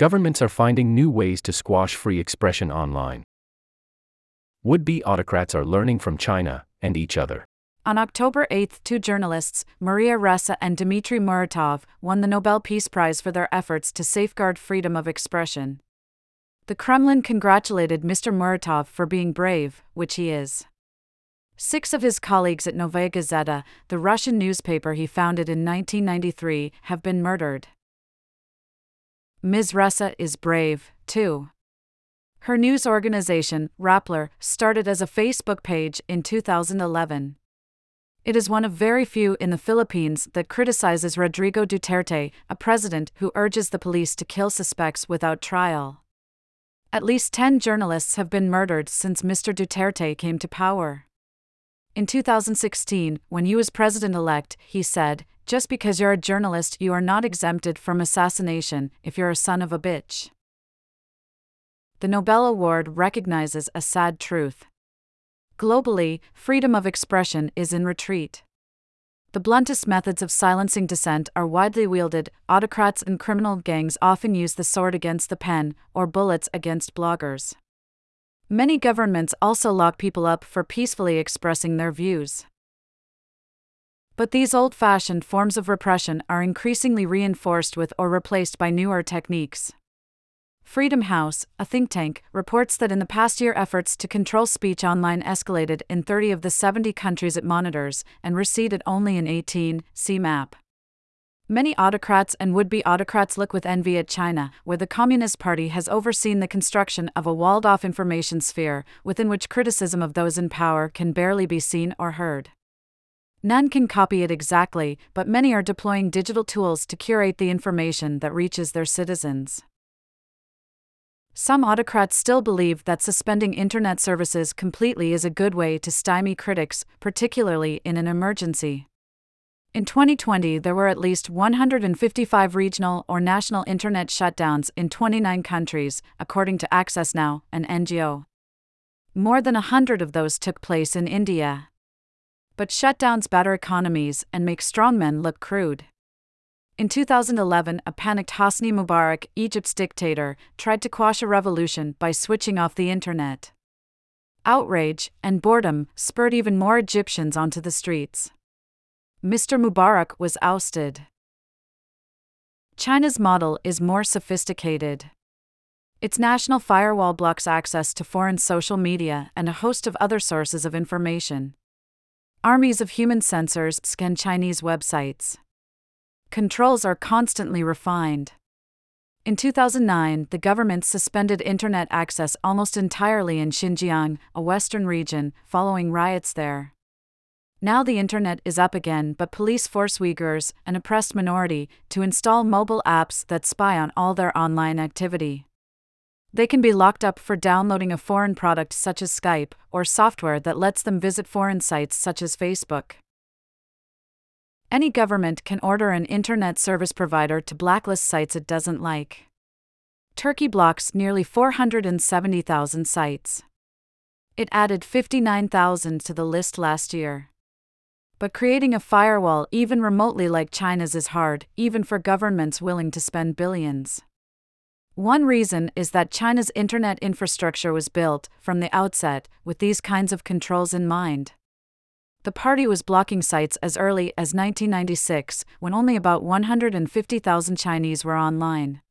Governments are finding new ways to squash free expression online. Would be autocrats are learning from China and each other. On October 8, two journalists, Maria Ressa and Dmitry Muratov, won the Nobel Peace Prize for their efforts to safeguard freedom of expression. The Kremlin congratulated Mr. Muratov for being brave, which he is. Six of his colleagues at Novaya Gazeta, the Russian newspaper he founded in 1993, have been murdered. Ms. Ressa is brave, too. Her news organization, Rappler, started as a Facebook page in 2011. It is one of very few in the Philippines that criticizes Rodrigo Duterte, a president who urges the police to kill suspects without trial. At least 10 journalists have been murdered since Mr. Duterte came to power. In 2016, when he was president elect, he said, just because you're a journalist, you are not exempted from assassination if you're a son of a bitch. The Nobel Award recognizes a sad truth. Globally, freedom of expression is in retreat. The bluntest methods of silencing dissent are widely wielded. Autocrats and criminal gangs often use the sword against the pen, or bullets against bloggers. Many governments also lock people up for peacefully expressing their views. But these old fashioned forms of repression are increasingly reinforced with or replaced by newer techniques. Freedom House, a think tank, reports that in the past year efforts to control speech online escalated in 30 of the 70 countries it monitors and receded only in 18, see map. Many autocrats and would be autocrats look with envy at China, where the Communist Party has overseen the construction of a walled off information sphere within which criticism of those in power can barely be seen or heard. None can copy it exactly, but many are deploying digital tools to curate the information that reaches their citizens. Some autocrats still believe that suspending internet services completely is a good way to stymie critics, particularly in an emergency. In 2020, there were at least 155 regional or national internet shutdowns in 29 countries, according to Access Now, an NGO. More than a hundred of those took place in India. But shutdowns batter economies and make strongmen look crude. In 2011, a panicked Hosni Mubarak, Egypt's dictator, tried to quash a revolution by switching off the internet. Outrage and boredom spurred even more Egyptians onto the streets. Mr. Mubarak was ousted. China's model is more sophisticated. Its national firewall blocks access to foreign social media and a host of other sources of information. Armies of human censors scan Chinese websites. Controls are constantly refined. In 2009, the government suspended internet access almost entirely in Xinjiang, a western region, following riots there. Now the internet is up again, but police force Uyghurs, an oppressed minority, to install mobile apps that spy on all their online activity. They can be locked up for downloading a foreign product such as Skype, or software that lets them visit foreign sites such as Facebook. Any government can order an internet service provider to blacklist sites it doesn't like. Turkey blocks nearly 470,000 sites. It added 59,000 to the list last year. But creating a firewall even remotely like China's is hard, even for governments willing to spend billions. One reason is that China's internet infrastructure was built, from the outset, with these kinds of controls in mind. The party was blocking sites as early as 1996, when only about 150,000 Chinese were online.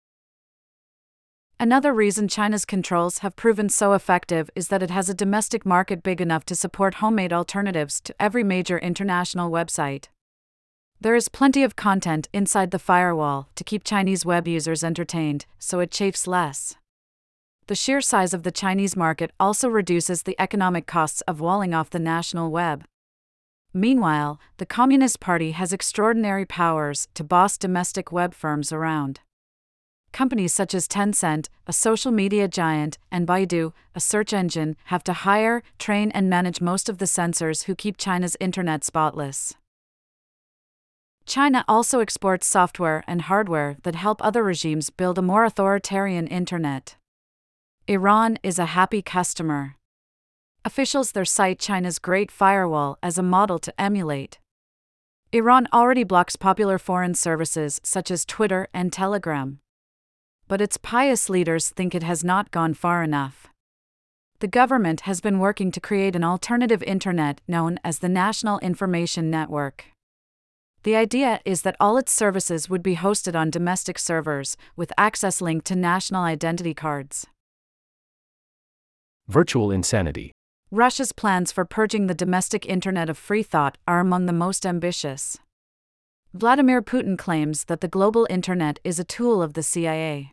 Another reason China's controls have proven so effective is that it has a domestic market big enough to support homemade alternatives to every major international website. There is plenty of content inside the firewall to keep Chinese web users entertained, so it chafes less. The sheer size of the Chinese market also reduces the economic costs of walling off the national web. Meanwhile, the Communist Party has extraordinary powers to boss domestic web firms around. Companies such as Tencent, a social media giant, and Baidu, a search engine, have to hire, train, and manage most of the censors who keep China's internet spotless. China also exports software and hardware that help other regimes build a more authoritarian internet. Iran is a happy customer. Officials there cite China's Great Firewall as a model to emulate. Iran already blocks popular foreign services such as Twitter and Telegram. but its pious leaders think it has not gone far enough. The government has been working to create an alternative internet known as the National Information Network. The idea is that all its services would be hosted on domestic servers, with access linked to national identity cards. Virtual insanity. Russia's plans for purging the domestic internet of free thought are among the most ambitious. Vladimir Putin claims that the global internet is a tool of the CIA.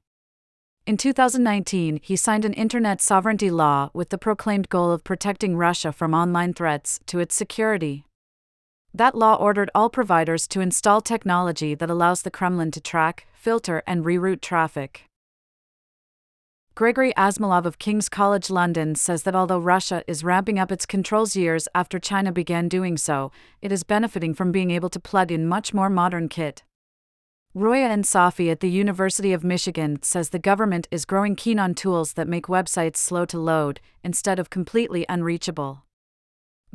In 2019, he signed an internet sovereignty law with the proclaimed goal of protecting Russia from online threats to its security. That law ordered all providers to install technology that allows the Kremlin to track, filter, and reroute traffic. Gregory Asmolov of King's College London says that although Russia is ramping up its controls years after China began doing so, it is benefiting from being able to plug in much more modern kit. Roya Ensafi at the University of Michigan says the government is growing keen on tools that make websites slow to load, instead of completely unreachable.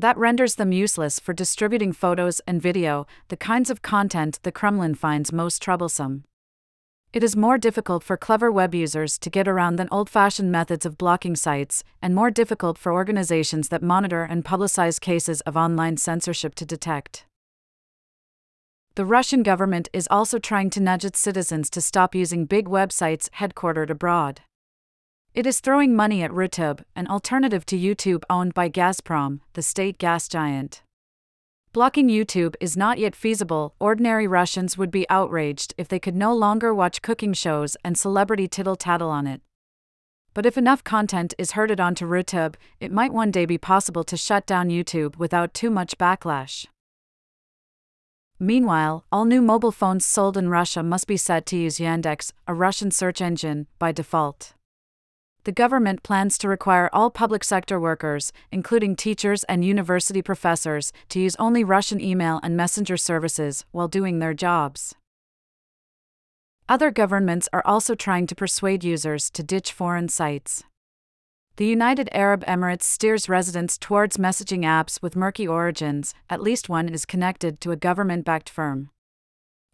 That renders them useless for distributing photos and video, the kinds of content the Kremlin finds most troublesome. It is more difficult for clever web users to get around than old fashioned methods of blocking sites, and more difficult for organizations that monitor and publicize cases of online censorship to detect. The Russian government is also trying to nudge its citizens to stop using big websites headquartered abroad. It is throwing money at Rutube, an alternative to YouTube owned by Gazprom, the state gas giant. Blocking YouTube is not yet feasible. Ordinary Russians would be outraged if they could no longer watch cooking shows and celebrity tittle tattle on it. But if enough content is herded onto Rutube, it might one day be possible to shut down YouTube without too much backlash. Meanwhile, all new mobile phones sold in Russia must be set to use Yandex, a Russian search engine, by default the government plans to require all public sector workers, including teachers and university professors, to use only Russian email and messenger services while doing their jobs. Other governments are also trying to persuade users to ditch foreign sites. The United Arab Emirates steers residents towards messaging apps with murky origins, at least one is connected to a government backed firm.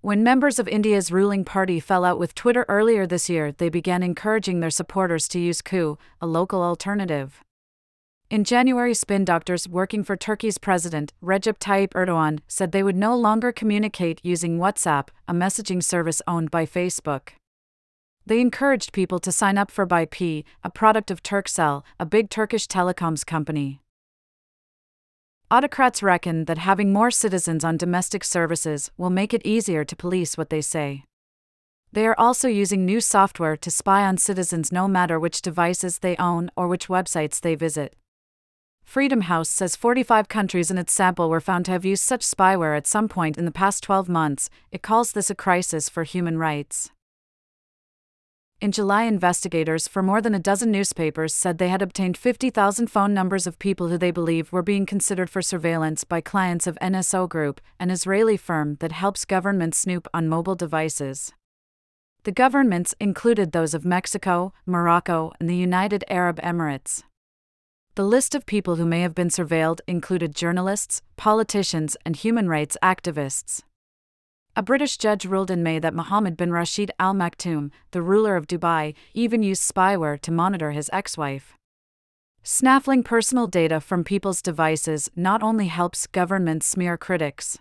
When members of India's ruling party fell out with Twitter earlier this year, they began encouraging their supporters to use Koo, a local alternative. In January, spin doctors working for Turkey's president, Recep Tayyip Erdogan, said they would no longer communicate using WhatsApp, a messaging service owned by Facebook. They encouraged people to sign up for BuyPay, a product of Turkcell, a big Turkish telecoms company. Autocrats reckon that having more citizens on domestic services will make it easier to police what they say. They are also using new software to spy on citizens no matter which devices they own or which websites they visit. Freedom House says 45 countries in its sample were found to have used such spyware at some point in the past 12 months. It calls this a crisis for human rights. In July, investigators for more than a dozen newspapers said they had obtained 50,000 phone numbers of people who they believe were being considered for surveillance by clients of NSO Group, an Israeli firm that helps governments snoop on mobile devices. The governments included those of Mexico, Morocco, and the United Arab Emirates. The list of people who may have been surveilled included journalists, politicians, and human rights activists. A British judge ruled in May that Mohammed bin Rashid Al Maktoum, the ruler of Dubai, even used spyware to monitor his ex wife. Snaffling personal data from people's devices not only helps governments smear critics,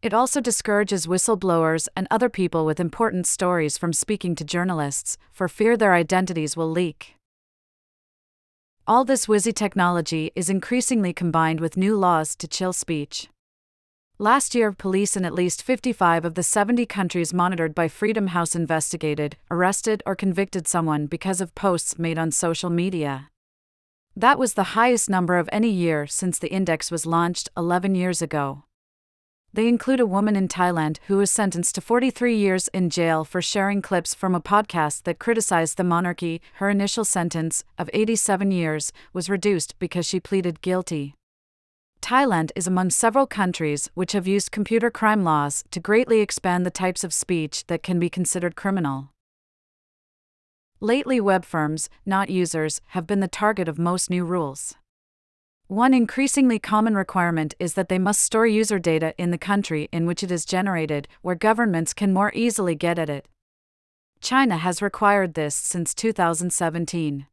it also discourages whistleblowers and other people with important stories from speaking to journalists, for fear their identities will leak. All this whizzy technology is increasingly combined with new laws to chill speech. Last year, police in at least 55 of the 70 countries monitored by Freedom House investigated, arrested, or convicted someone because of posts made on social media. That was the highest number of any year since the index was launched 11 years ago. They include a woman in Thailand who was sentenced to 43 years in jail for sharing clips from a podcast that criticized the monarchy. Her initial sentence, of 87 years, was reduced because she pleaded guilty. Thailand is among several countries which have used computer crime laws to greatly expand the types of speech that can be considered criminal. Lately, web firms, not users, have been the target of most new rules. One increasingly common requirement is that they must store user data in the country in which it is generated, where governments can more easily get at it. China has required this since 2017.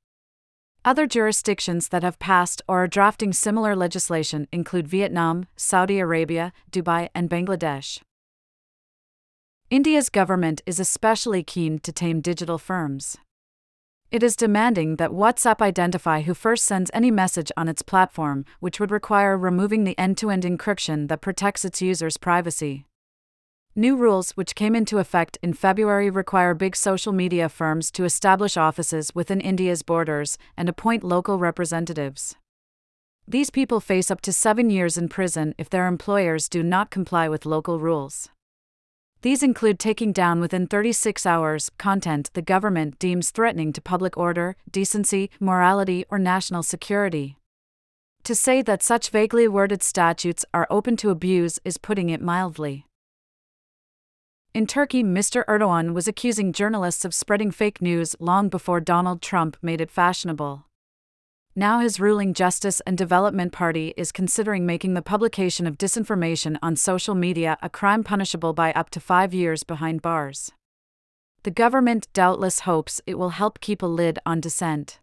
Other jurisdictions that have passed or are drafting similar legislation include Vietnam, Saudi Arabia, Dubai, and Bangladesh. India's government is especially keen to tame digital firms. It is demanding that WhatsApp identify who first sends any message on its platform, which would require removing the end to end encryption that protects its users' privacy. New rules, which came into effect in February, require big social media firms to establish offices within India's borders and appoint local representatives. These people face up to seven years in prison if their employers do not comply with local rules. These include taking down within 36 hours content the government deems threatening to public order, decency, morality, or national security. To say that such vaguely worded statutes are open to abuse is putting it mildly. In Turkey, Mr. Erdogan was accusing journalists of spreading fake news long before Donald Trump made it fashionable. Now, his ruling Justice and Development Party is considering making the publication of disinformation on social media a crime punishable by up to five years behind bars. The government doubtless hopes it will help keep a lid on dissent.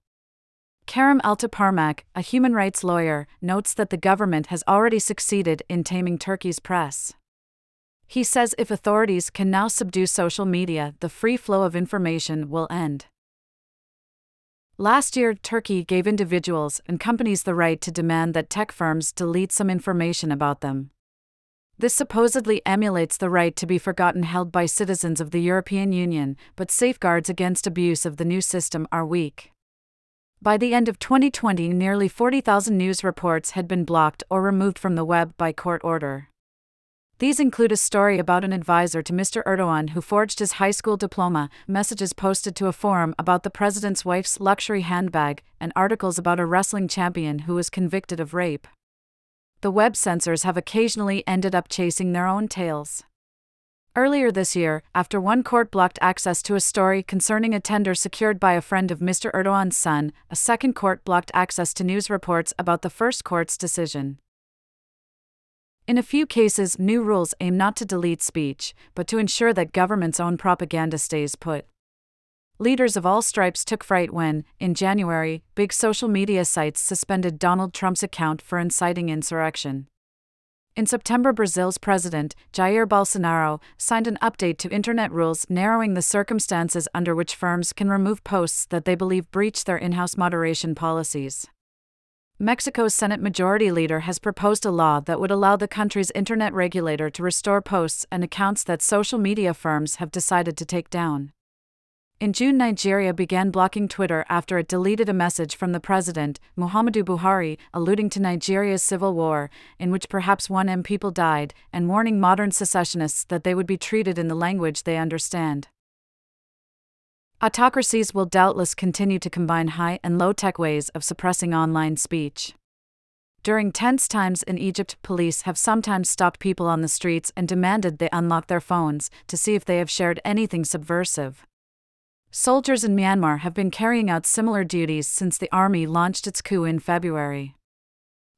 Kerem Altiparmak, a human rights lawyer, notes that the government has already succeeded in taming Turkey's press. He says if authorities can now subdue social media, the free flow of information will end. Last year, Turkey gave individuals and companies the right to demand that tech firms delete some information about them. This supposedly emulates the right to be forgotten held by citizens of the European Union, but safeguards against abuse of the new system are weak. By the end of 2020, nearly 40,000 news reports had been blocked or removed from the web by court order. These include a story about an advisor to Mr. Erdogan who forged his high school diploma, messages posted to a forum about the president's wife's luxury handbag, and articles about a wrestling champion who was convicted of rape. The web censors have occasionally ended up chasing their own tails. Earlier this year, after one court blocked access to a story concerning a tender secured by a friend of Mr. Erdogan's son, a second court blocked access to news reports about the first court's decision. In a few cases, new rules aim not to delete speech, but to ensure that government's own propaganda stays put. Leaders of all stripes took fright when, in January, big social media sites suspended Donald Trump's account for inciting insurrection. In September, Brazil's president, Jair Bolsonaro, signed an update to internet rules narrowing the circumstances under which firms can remove posts that they believe breach their in house moderation policies. Mexico's Senate Majority Leader has proposed a law that would allow the country's internet regulator to restore posts and accounts that social media firms have decided to take down. In June, Nigeria began blocking Twitter after it deleted a message from the president, Muhammadu Buhari, alluding to Nigeria's civil war, in which perhaps one M people died, and warning modern secessionists that they would be treated in the language they understand. Autocracies will doubtless continue to combine high and low tech ways of suppressing online speech. During tense times in Egypt, police have sometimes stopped people on the streets and demanded they unlock their phones to see if they have shared anything subversive. Soldiers in Myanmar have been carrying out similar duties since the army launched its coup in February.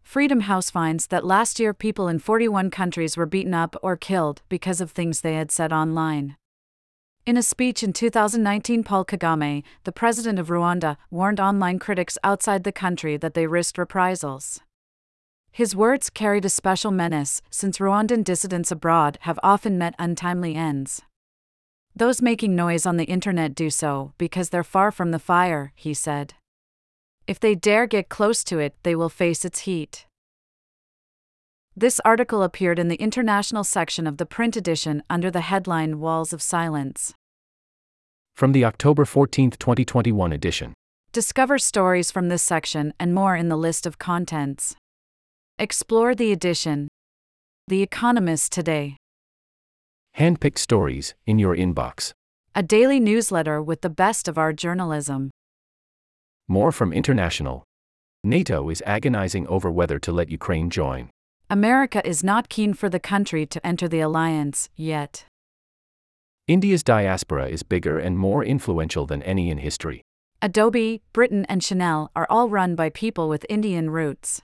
Freedom House finds that last year people in 41 countries were beaten up or killed because of things they had said online. In a speech in 2019, Paul Kagame, the president of Rwanda, warned online critics outside the country that they risked reprisals. His words carried a special menace, since Rwandan dissidents abroad have often met untimely ends. Those making noise on the internet do so because they're far from the fire, he said. If they dare get close to it, they will face its heat. This article appeared in the international section of the print edition under the headline Walls of Silence. From the October 14, 2021 edition. Discover stories from this section and more in the list of contents. Explore the edition. The Economist Today. Handpicked stories in your inbox. A daily newsletter with the best of our journalism. More from International. NATO is agonizing over whether to let Ukraine join. America is not keen for the country to enter the alliance, yet. India's diaspora is bigger and more influential than any in history. Adobe, Britain, and Chanel are all run by people with Indian roots.